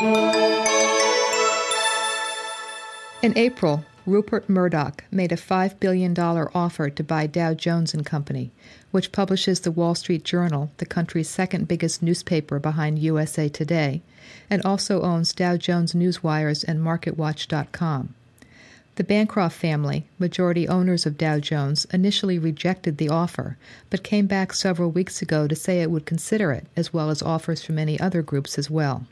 In April, Rupert Murdoch made a $5 billion offer to buy Dow Jones and Company, which publishes the Wall Street Journal, the country's second biggest newspaper behind USA Today, and also owns Dow Jones Newswires and MarketWatch.com. The Bancroft family, majority owners of Dow Jones, initially rejected the offer, but came back several weeks ago to say it would consider it, as well as offers from many other groups as well.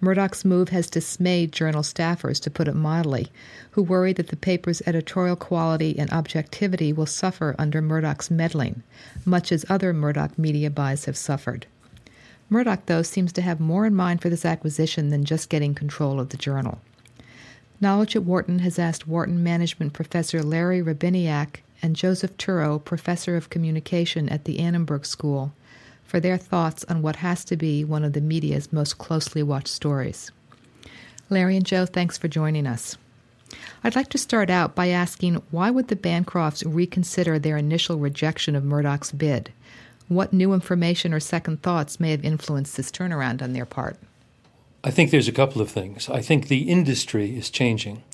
Murdoch's move has dismayed journal staffers, to put it mildly, who worry that the paper's editorial quality and objectivity will suffer under Murdoch's meddling, much as other Murdoch media buys have suffered. Murdoch, though, seems to have more in mind for this acquisition than just getting control of the journal. Knowledge at Wharton has asked Wharton management professor Larry Hrebiniak and Joseph Turow, professor of communication at the Annenberg School, for their thoughts on what has to be one of the media's most closely watched stories. Larry and Joe, thanks for joining us. I'd like to start out by asking why would the Bancrofts reconsider their initial rejection of Murdoch's bid? What new information or second thoughts may have influenced this turnaround on their part? I think there's a couple of things. I think the industry is changing.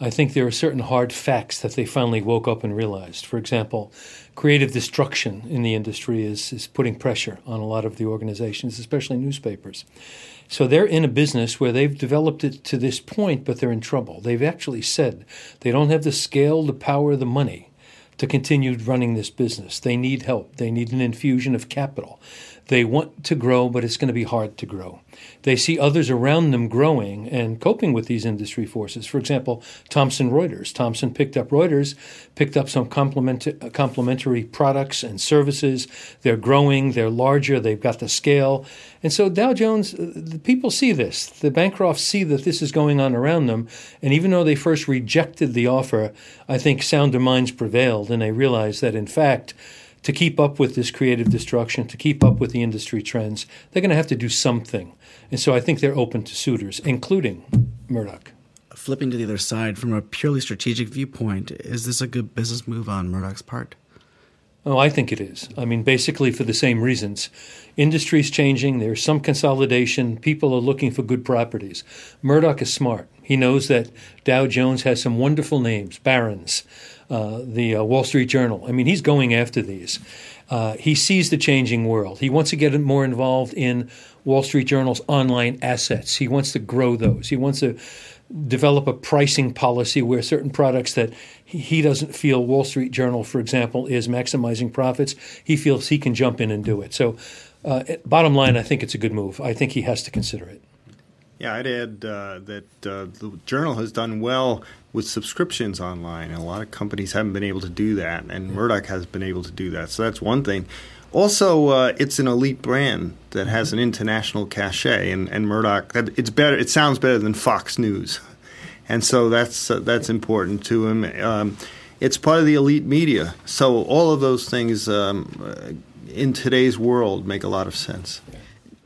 I think there are certain hard facts that they finally woke up and realized. For example, creative destruction in the industry is, is putting pressure on a lot of the organizations, especially newspapers. So they're in a business where they've developed it to this point, but they're in trouble. They've actually said they don't have the scale, the power, the money to continue running this business. They need help. They need an infusion of capital. They want to grow, but it's going to be hard to grow. They see others around them growing and coping with these industry forces. For example, Thomson Reuters. Thomson picked up Reuters, picked up some complement- complementary products and services. They're growing, they're larger, they've got the scale. And so Dow Jones, uh, the people see this. The Bancrofts see that this is going on around them. And even though they first rejected the offer, I think sounder minds prevailed and they realized that, in fact, to keep up with this creative destruction, to keep up with the industry trends, they're going to have to do something. And so I think they're open to suitors, including Murdoch. Flipping to the other side, from a purely strategic viewpoint, is this a good business move on Murdoch's part? Oh, I think it is. I mean, basically for the same reasons. Industry's changing, there's some consolidation, people are looking for good properties. Murdoch is smart. He knows that Dow Jones has some wonderful names, Barron's, uh, the uh, Wall Street Journal. I mean, he's going after these. Uh, he sees the changing world. He wants to get more involved in Wall Street Journal's online assets. He wants to grow those. He wants to develop a pricing policy where certain products that he doesn't feel Wall Street Journal, for example, is maximizing profits, he feels he can jump in and do it. So, uh, bottom line, I think it's a good move. I think he has to consider it. Yeah, I'd add uh, that uh, the journal has done well with subscriptions online. And a lot of companies haven't been able to do that, and Murdoch has been able to do that. So that's one thing. Also, uh, it's an elite brand that has an international cachet, and, and Murdoch. It's better. It sounds better than Fox News, and so that's uh, that's important to him. Um, it's part of the elite media, so all of those things um, uh, in today's world make a lot of sense.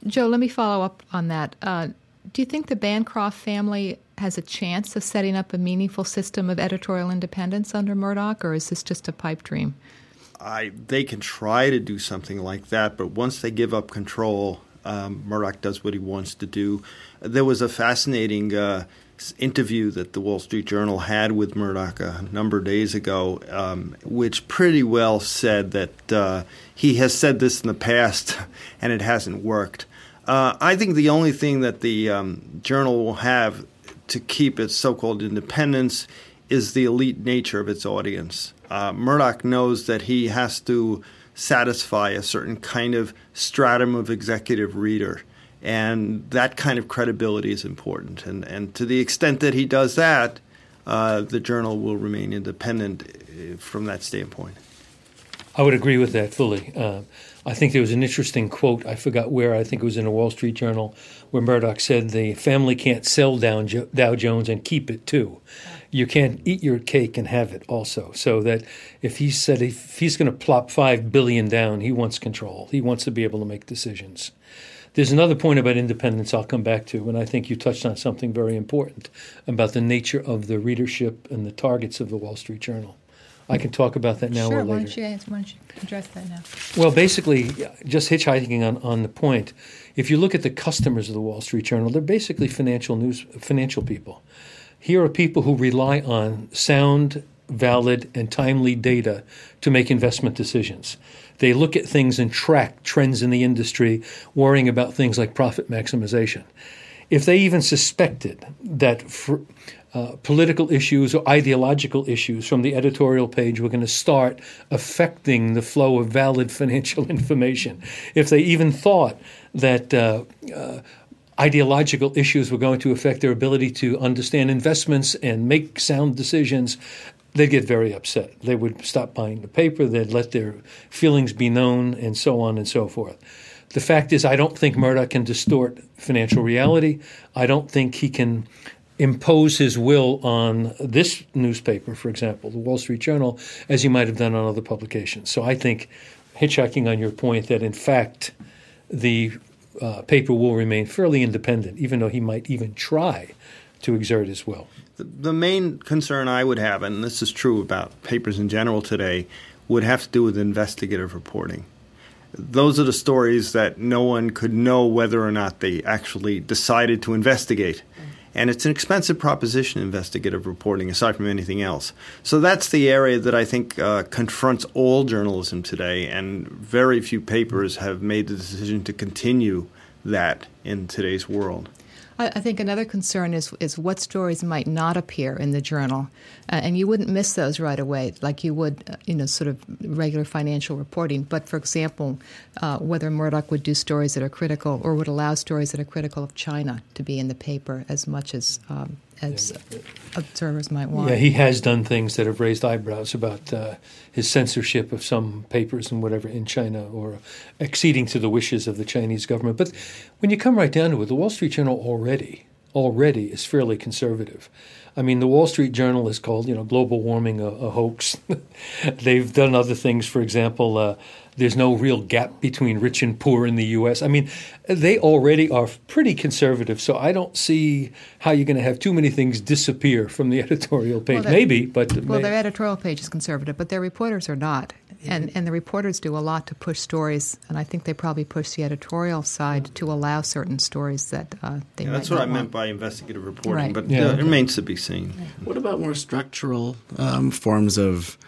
Joe, let me follow up on that. Uh, do you think the Bancroft family has a chance of setting up a meaningful system of editorial independence under Murdoch, or is this just a pipe dream? I, they can try to do something like that, but once they give up control, um, Murdoch does what he wants to do. There was a fascinating uh, interview that the Wall Street Journal had with Murdoch a number of days ago, um, which pretty well said that uh, he has said this in the past and it hasn't worked. Uh, I think the only thing that the um, journal will have to keep its so called independence is the elite nature of its audience. Uh, Murdoch knows that he has to satisfy a certain kind of stratum of executive reader. And that kind of credibility is important. And, and to the extent that he does that, uh, the journal will remain independent uh, from that standpoint. I would agree with that fully. Uh, I think there was an interesting quote, I forgot where, I think it was in a Wall Street Journal, where Murdoch said the family can't sell Dow, Dow Jones and keep it too. You can't eat your cake and have it also. So that if he said if he's going to plop five billion down, he wants control. He wants to be able to make decisions. There's another point about independence I'll come back to, and I think you touched on something very important about the nature of the readership and the targets of the Wall Street Journal. I can talk about that now sure, or later. Why don't, you, why don't you address that now? Well, basically, just hitchhiking on, on the point. If you look at the customers of the Wall Street Journal, they're basically financial news financial people. Here are people who rely on sound, valid, and timely data to make investment decisions. They look at things and track trends in the industry, worrying about things like profit maximization. If they even suspected that uh, political issues or ideological issues from the editorial page were going to start affecting the flow of valid financial information, if they even thought that uh, uh, ideological issues were going to affect their ability to understand investments and make sound decisions, they'd get very upset. They would stop buying the paper, they'd let their feelings be known, and so on and so forth. The fact is, I don't think Murdoch can distort financial reality. I don't think he can impose his will on this newspaper, for example, the Wall Street Journal, as he might have done on other publications. So I think, hitchhiking on your point, that in fact the uh, paper will remain fairly independent, even though he might even try to exert his will. The, the main concern I would have, and this is true about papers in general today, would have to do with investigative reporting. Those are the stories that no one could know whether or not they actually decided to investigate. And it's an expensive proposition, investigative reporting, aside from anything else. So that's the area that I think uh, confronts all journalism today, and very few papers have made the decision to continue that in today's world. I, think another concern is is what stories might not appear in the journal, uh, and you wouldn't miss those right away, like you would, uh, you know, sort of regular financial reporting. But for example, uh, whether Murdoch would do stories that are critical or would allow stories that are critical of China to be in the paper as much as um, as observers might want. Yeah, he has done things that have raised eyebrows about uh, his censorship of some papers and whatever in China or acceding to the wishes of the Chinese government. But when you come right down to it, the Wall Street Journal already already is fairly conservative. I mean, the Wall Street Journal is called, you know, global warming a, a hoax. They've done other things. For example, uh, there's no real gap between rich and poor in the U.S. I mean, they already are pretty conservative, so I don't see how you're going to have too many things disappear from the editorial page. Well, Maybe, but well, may- their editorial page is conservative, but their reporters are not, and and the reporters do a lot to push stories, and I think they probably push the editorial side to allow certain stories that uh, they. Yeah, might that's what not I meant want. by investigative reporting, Right. but Yeah, it remains to be seen. What about more structural um, forms of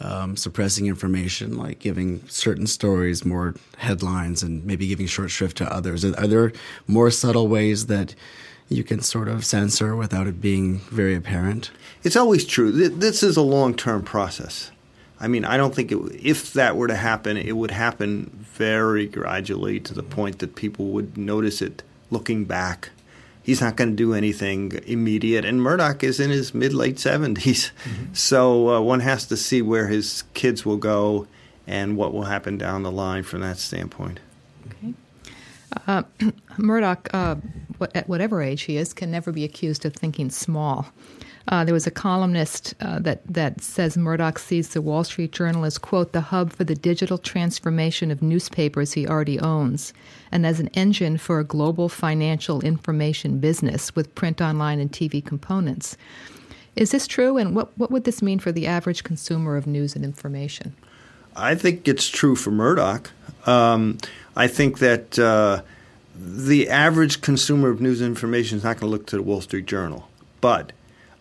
um, suppressing information, like giving certain stories more headlines and maybe giving short shrift to others? Are, there more subtle ways that you can sort of censor without it being very apparent? It's always true. Th- This is a long term process. I mean, I don't think it, if that were to happen, it would happen very gradually to the point that people would notice it looking back. He's not going to do anything immediate. And Murdoch is in his mid late 70s. So uh, one has to see where his kids will go and what will happen down the line from that standpoint. Okay, Murdoch, uh, what, at whatever age he is, can never be accused of thinking small. Uh, there was a columnist uh, that that says Murdoch sees the Wall Street Journal as quote the hub for the digital transformation of newspapers he already owns, and as an engine for a global financial information business with print, online, and TV components. Is this true? And what what would this mean for the average consumer of news and information? I think it's true for Murdoch. Um, I think that uh, the average consumer of news and information is not going to look to the Wall Street Journal, but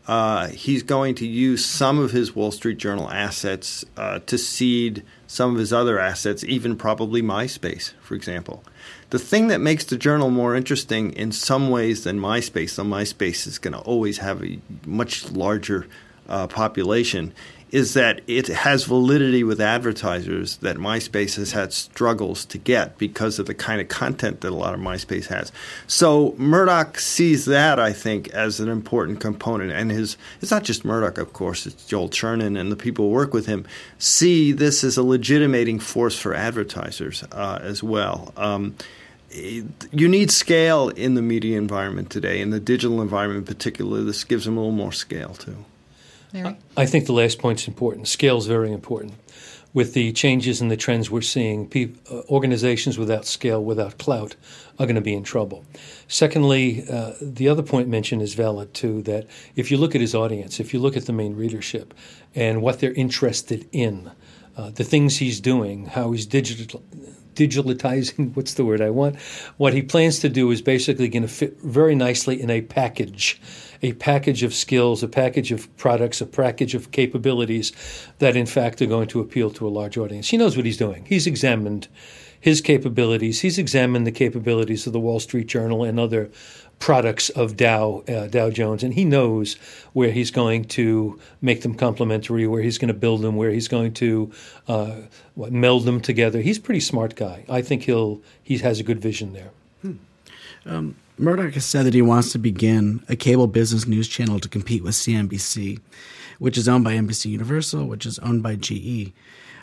uh, he's going to use some of his Wall Street Journal assets uh, to seed some of his other assets, even probably MySpace, for example. The thing that makes the journal more interesting in some ways than MySpace, though MySpace is going to always have a much larger uh, population, is that it has validity with advertisers that MySpace has had struggles to get because of the kind of content that a lot of MySpace has. So Murdoch sees that, I think, as an important component. And his it's not just Murdoch, of course, it's Joel Chernin and the people who work with him see this as a legitimating force for advertisers uh, as well. Um, you need scale in the media environment today, in the digital environment in particular. This gives them a little more scale too. Mary? I think the last point's important. Scale is very important. with the changes and the trends we're seeing, pe- uh, organizations without scale, without clout, are going to be in trouble. Secondly, uh, the other point mentioned is valid too. That if you look at his audience, if you look at the main readership, and what they're interested in, uh, the things he's doing, how he's digital digitalizing what's the word I want? What he plans to do is basically going to fit very nicely in a package a package of skills a package of products a package of capabilities that in fact are going to appeal to a large audience. He knows what he's doing. He's examined his capabilities he's examined the capabilities of the Wall Street Journal and other products of Dow uh, Dow Jones, and he knows where he's going to make them complementary, where he's going to build them, where he's going to uh, what, meld them together. He's a pretty smart guy. I think he'll he has a good vision there. Hmm. Um, Murdoch has said that he wants to begin a cable business news channel to compete with CNBC, which is owned by NBC Universal, which is owned by GE.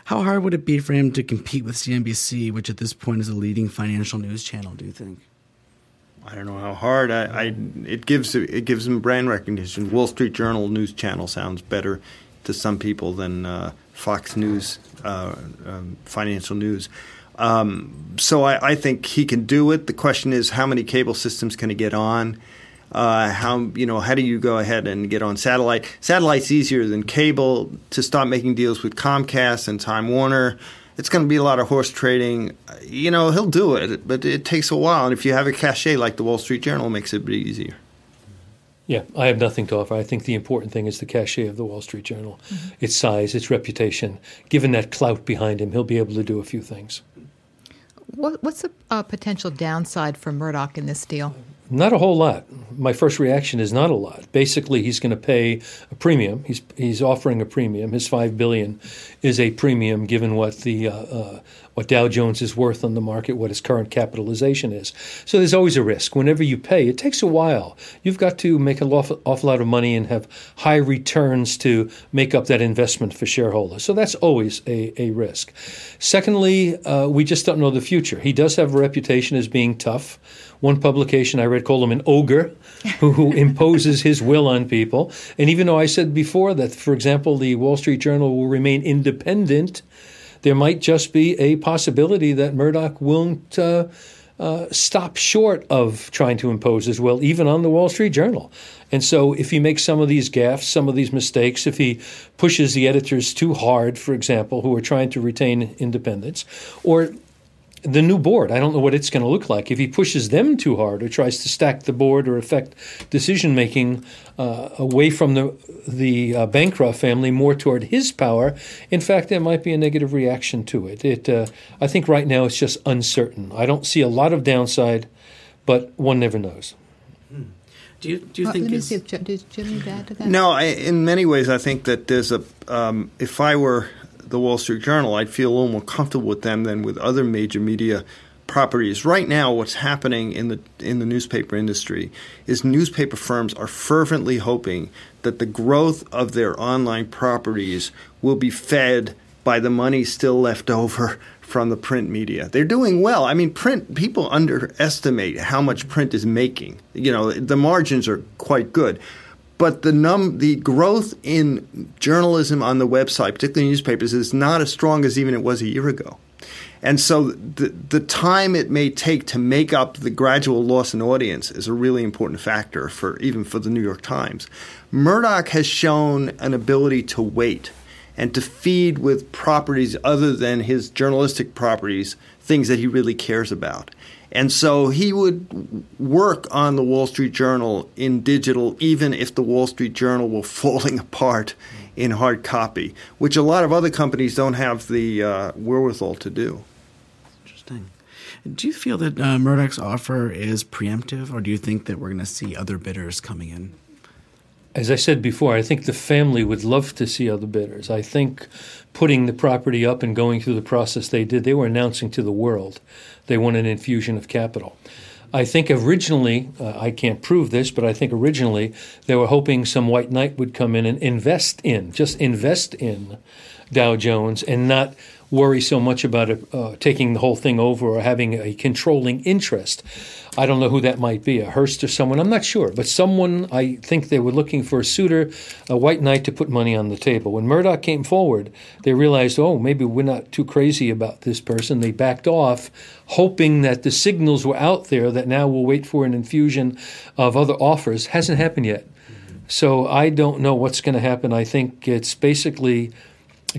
How hard would it be for him to compete with CNBC, which at this point is a leading financial news channel? Do you think? I don't know how hard. I, I, it gives it gives them brand recognition. Wall Street Journal news channel sounds better to some people than uh, Fox News uh, um, financial news. Um, so I, I, think he can do it. The question is, how many cable systems can he get on? Uh, how you know how do you go ahead and get on satellite? Satellite's easier than cable. To stop making deals with Comcast and Time Warner it's going to be a lot of horse trading. You know, he'll do it, but it takes a while. And if you have a cachet like the Wall Street Journal, it makes it a bit easier. Yeah, I have nothing to offer. I think the important thing is the cachet of the Wall Street Journal, mm-hmm. its size, its reputation. Given that clout behind him, he'll be able to do a few things. What, what's the uh, potential downside for Murdoch in this deal? Not a whole lot. My first reaction is not a lot. Basically, he's going to pay a premium. He's he's offering a premium. His five billion is a premium given what the uh, uh, what Dow Jones is worth on the market, what his current capitalization is. So there's always a risk. Whenever you pay, it takes a while. You've got to make an awful, awful lot of money and have high returns to make up that investment for shareholders. So that's always a, a risk. Secondly, uh, we just don't know the future. He does have a reputation as being tough. One publication I read called him an ogre who, who imposes his will on people. And even though I said before that, for example, the Wall Street Journal will remain independent, there might just be a possibility that Murdoch won't. Uh, uh, stop short of trying to impose his will, even on the Wall Street Journal. And so, if he makes some of these gaffes, some of these mistakes, if he pushes the editors too hard, for example, who are trying to retain independence, or the new board. I don't know what it's going to look like. If he pushes them too hard or tries to stack the board or affect decision making uh, away from the the uh, Bancroft family more toward his power, in fact, there might be a negative reaction to it. It uh, I think right now it's just uncertain. I don't see a lot of downside, but one never knows. Hmm. Do you, do you well, think? Let me see if did Jimmy add to that? No, I, in many ways, I think that there's a. Um, if I were the Wall Street Journal, I'd feel a little more comfortable with them than with other major media properties. Right now, what's happening in the in the newspaper industry is newspaper firms are fervently hoping that the growth of their online properties will be fed by the money still left over from the print media. They're doing well. I mean, print people underestimate how much print is making. You know, the margins are quite good. But the num the growth in journalism on the website, particularly newspapers, is not as strong as even it was a year ago. And so the the time it may take to make up the gradual loss in audience is a really important factor for even for the New York Times. Murdoch has shown an ability to wait and to feed with properties other than his journalistic properties things that he really cares about. And so he would work on the Wall Street Journal in digital, even if the Wall Street Journal were falling apart in hard copy, which a lot of other companies don't have the uh, wherewithal to do. Interesting. Do you feel that uh, Murdoch's offer is preemptive, or do you think that we're going to see other bidders coming in? As I said before, I think the family would love to see other bidders. I think putting the property up and going through the process they did, they were announcing to the world they want an infusion of capital. I think originally, uh, I can't prove this, but I think originally they were hoping some white knight would come in and invest in, just invest in Dow Jones and not worry so much about uh, taking the whole thing over or having a controlling interest. I don't know who that might be, a Hearst or someone. I'm not sure, but someone. I think they were looking for a suitor, a white knight to put money on the table. When Murdoch came forward, they realized, oh, maybe we're not too crazy about this person. They backed off, hoping that the signals were out there that now we'll wait for an infusion of other offers. Hasn't happened yet. So I don't know what's going to happen. I think it's basically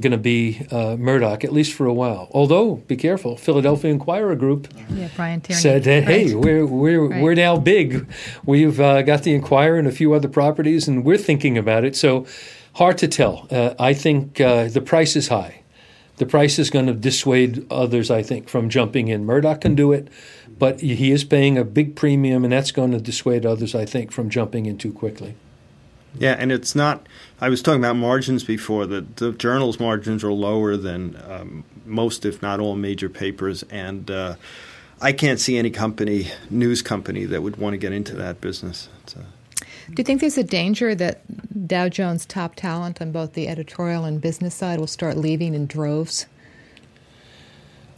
going to be uh, Murdoch, at least for a while. Although, be careful, Philadelphia Inquirer Group yeah, said, that, "Hey, right. we're we're right. we're now big. We've uh, got the Inquirer and a few other properties, and we're thinking about it." So, hard to tell. Uh, I think uh, the price is high. The price is going to dissuade others, I think, from jumping in. Murdoch can do it, but he is paying a big premium, and that's going to dissuade others, I think, from jumping in too quickly. Yeah, and it's not. I was talking about margins before. The the journal's margins are lower than um, most, if not all, major papers, and uh, I can't see any company, news company, that would want to get into that business. Do you think there's a danger that Dow Jones top talent on both the editorial and business side will start leaving in droves?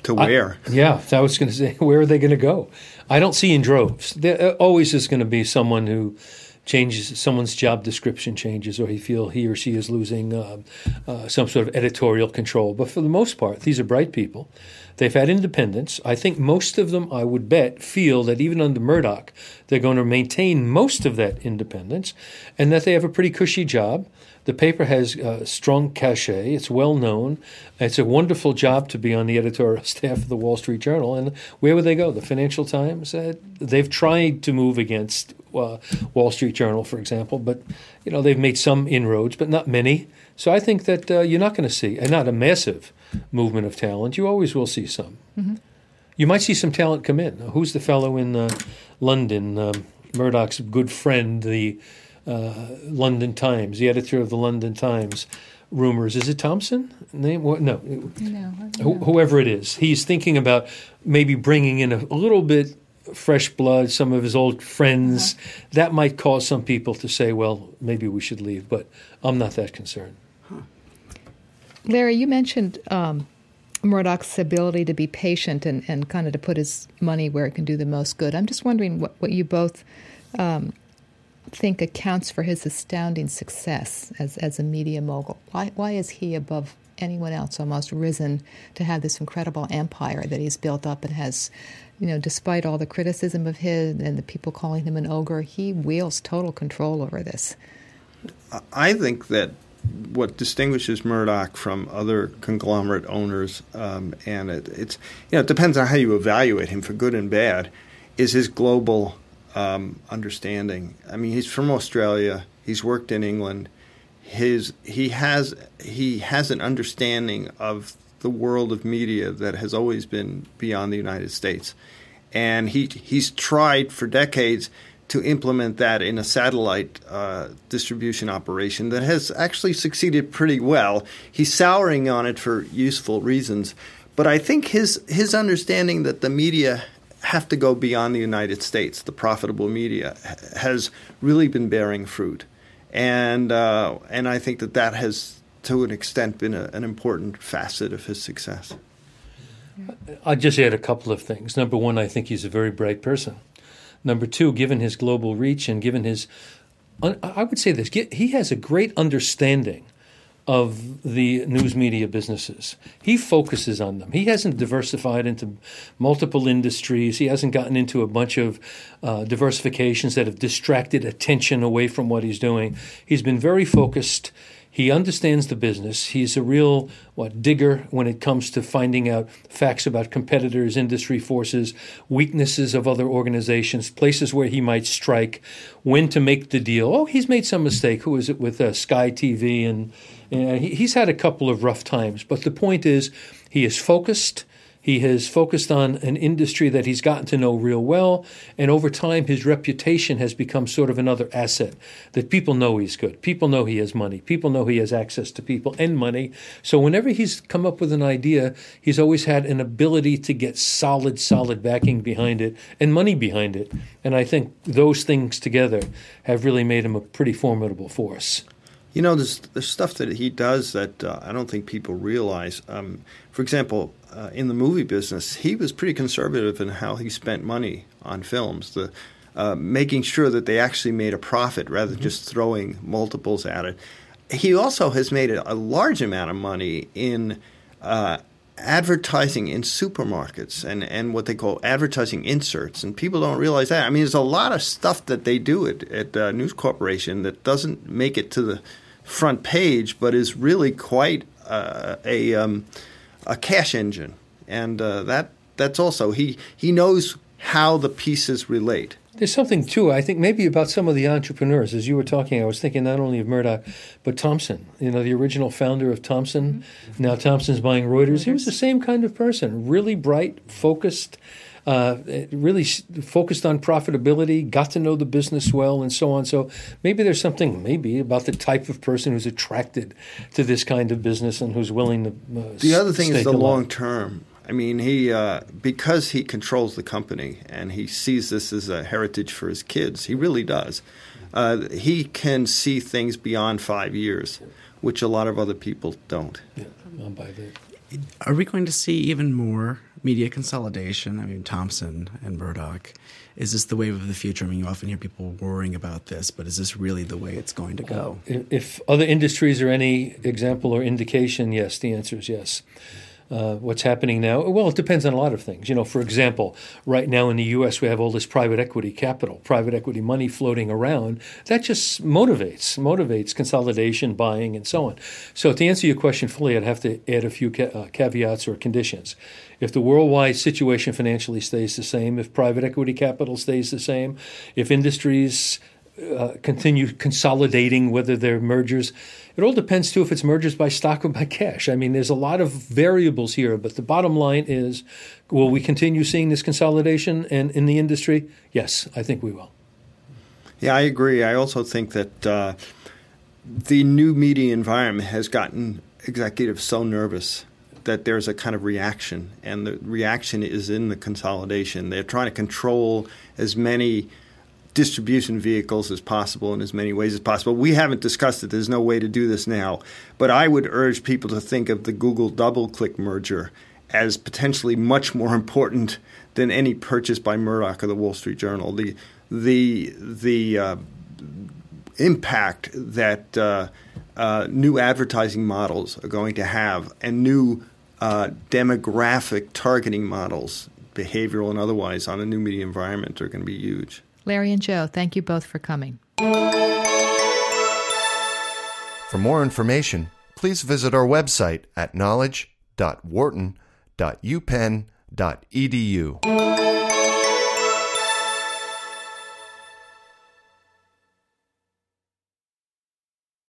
To where? I, yeah, I was going to say, where are they going to go? I don't see in droves. There always is going to be someone who changes someone's job description changes or he feel he or she is losing uh, uh, some sort of editorial control but for the most part these are bright people they've had independence i think most of them i would bet feel that even under murdoch they're going to maintain most of that independence and that they have a pretty cushy job the paper has a uh, strong cachet. It's well known. It's a wonderful job to be on the editorial staff of the Wall Street Journal. And where would they go? The Financial Times. Uh, they've tried to move against uh, Wall Street Journal, for example, but you know they've made some inroads, but not many. So I think that uh, you're not going to see, and not a massive movement of talent. You always will see some. Mm-hmm. You might see some talent come in. Who's the fellow in uh, London? Um, Murdoch's good friend, the uh, London Times, the editor of the London Times. Rumors. Is it Thomson? Name? What? No. no Wh- whoever it is, he's thinking about maybe bringing in a, a little bit fresh blood, some of his old friends. Uh-huh. That might cause some people to say, well, maybe we should leave, but I'm not that concerned. Huh. Larry, you mentioned um, Murdoch's ability to be patient and, and kind of to put his money where it can do the most good. I'm just wondering what, what you both um, think accounts for his astounding success as, as a media mogul? Why, why is he above anyone else almost risen to have this incredible empire that he's built up and has, you know, despite all the criticism of his and the people calling him an ogre, he wields total control over this. I think that what distinguishes Murdoch from other conglomerate owners, um, and it, it's you know it depends on how you evaluate him for good and bad, is his global um, understanding. I mean, he's from Australia. He's worked in England. His he has he has an understanding of the world of media that has always been beyond the United States, and he he's tried for decades to implement that in a satellite uh, distribution operation that has actually succeeded pretty well. He's souring on it for useful reasons, but I think his his understanding that the media have to go beyond the United States. The profitable media has really been bearing fruit, and uh, and I think that that has, to an extent, been a, an important facet of his success. I'll just add a couple of things. Number one, I think he's a very bright person. Number two, given his global reach and given his, I would say this, he has a great understanding of the news media businesses. He focuses on them. He hasn't diversified into multiple industries. He hasn't gotten into a bunch of uh, diversifications that have distracted attention away from what he's doing. He's been very focused he understands the business. He's a real what digger when it comes to finding out facts about competitors, industry forces, weaknesses of other organizations, places where he might strike, when to make the deal. Oh, he's made some mistake. Who is it with uh, Sky TV and uh, he, he's had a couple of rough times. But the point is, he is focused. He has focused on an industry that he's gotten to know real well, and over time, his reputation has become sort of another asset that people know he's good. People know he has money. People know he has access to people and money. So, whenever he's come up with an idea, he's always had an ability to get solid, solid backing behind it and money behind it. And I think those things together have really made him a pretty formidable force. You know, there's, there's stuff that he does that uh, I don't think people realize. Um, for example, uh, in the movie business, he was pretty conservative in how he spent money on films. The uh, making sure that they actually made a profit rather than mm-hmm. just throwing multiples at it. He also has made a, large amount of money in uh, advertising in supermarkets and, and what they call advertising inserts. And people don't realize that. I mean, there's a lot of stuff that they do at, at uh, News Corporation that doesn't make it to the front page, but is really quite uh, a, um, a cash engine. And uh, that that's also, he, he knows how the pieces relate. There's something too. I think maybe about some of the entrepreneurs. As you were talking, I was thinking not only of Murdoch, but Thomson. You know, the original founder of Thomson. Mm-hmm. Now Thomson's buying Reuters. He was the same kind of person. Really bright, focused. Uh, really focused on profitability, got to know the business well, and so on. So maybe there's something maybe about the type of person who's attracted to this kind of business and who's willing to. Uh, the other thing is the long term. I mean, he uh, because he controls the company and he sees this as a heritage for his kids. He really does. Uh, he can see things beyond five years, which a lot of other people don't. Yeah, by Are we going to see even more media consolidation? I mean, Thomson and Murdoch. Is this the wave of the future? I mean, you often hear people worrying about this, but is this really the way it's going to go? If other industries are any example or indication, yes, the answer is yes. Uh, what's happening now? Well, it depends on a lot of things. You know, for example, right now in the U.S. we have all this private equity capital, private equity money floating around. That just motivates motivates consolidation, buying, and so on. So to answer your question fully, I'd have to add a few ca- uh, caveats or conditions. If the worldwide situation financially stays the same, if private equity capital stays the same, if industries uh, continue consolidating, whether they're mergers. It all depends too if it's mergers by stock or by cash. I mean, there's a lot of variables here, but the bottom line is, will we continue seeing this consolidation and in the industry? Yes, I think we will. Yeah, I agree. I also think that uh, the new media environment has gotten executives so nervous that there's a kind of reaction, and the reaction is in the consolidation. They're trying to control as many distribution vehicles as possible in as many ways as possible. We haven't discussed it. There's no way to do this now. But I would urge people to think of the Google DoubleClick merger as potentially much more important than any purchase by Murdoch or the Wall Street Journal. The the the uh, impact that uh, uh, new advertising models are going to have and new uh, demographic targeting models, behavioral and otherwise, on a new media environment are going to be huge. Larry and Joe, thank you both for coming. For more information, please visit our website at knowledge.wharton.upenn.edu.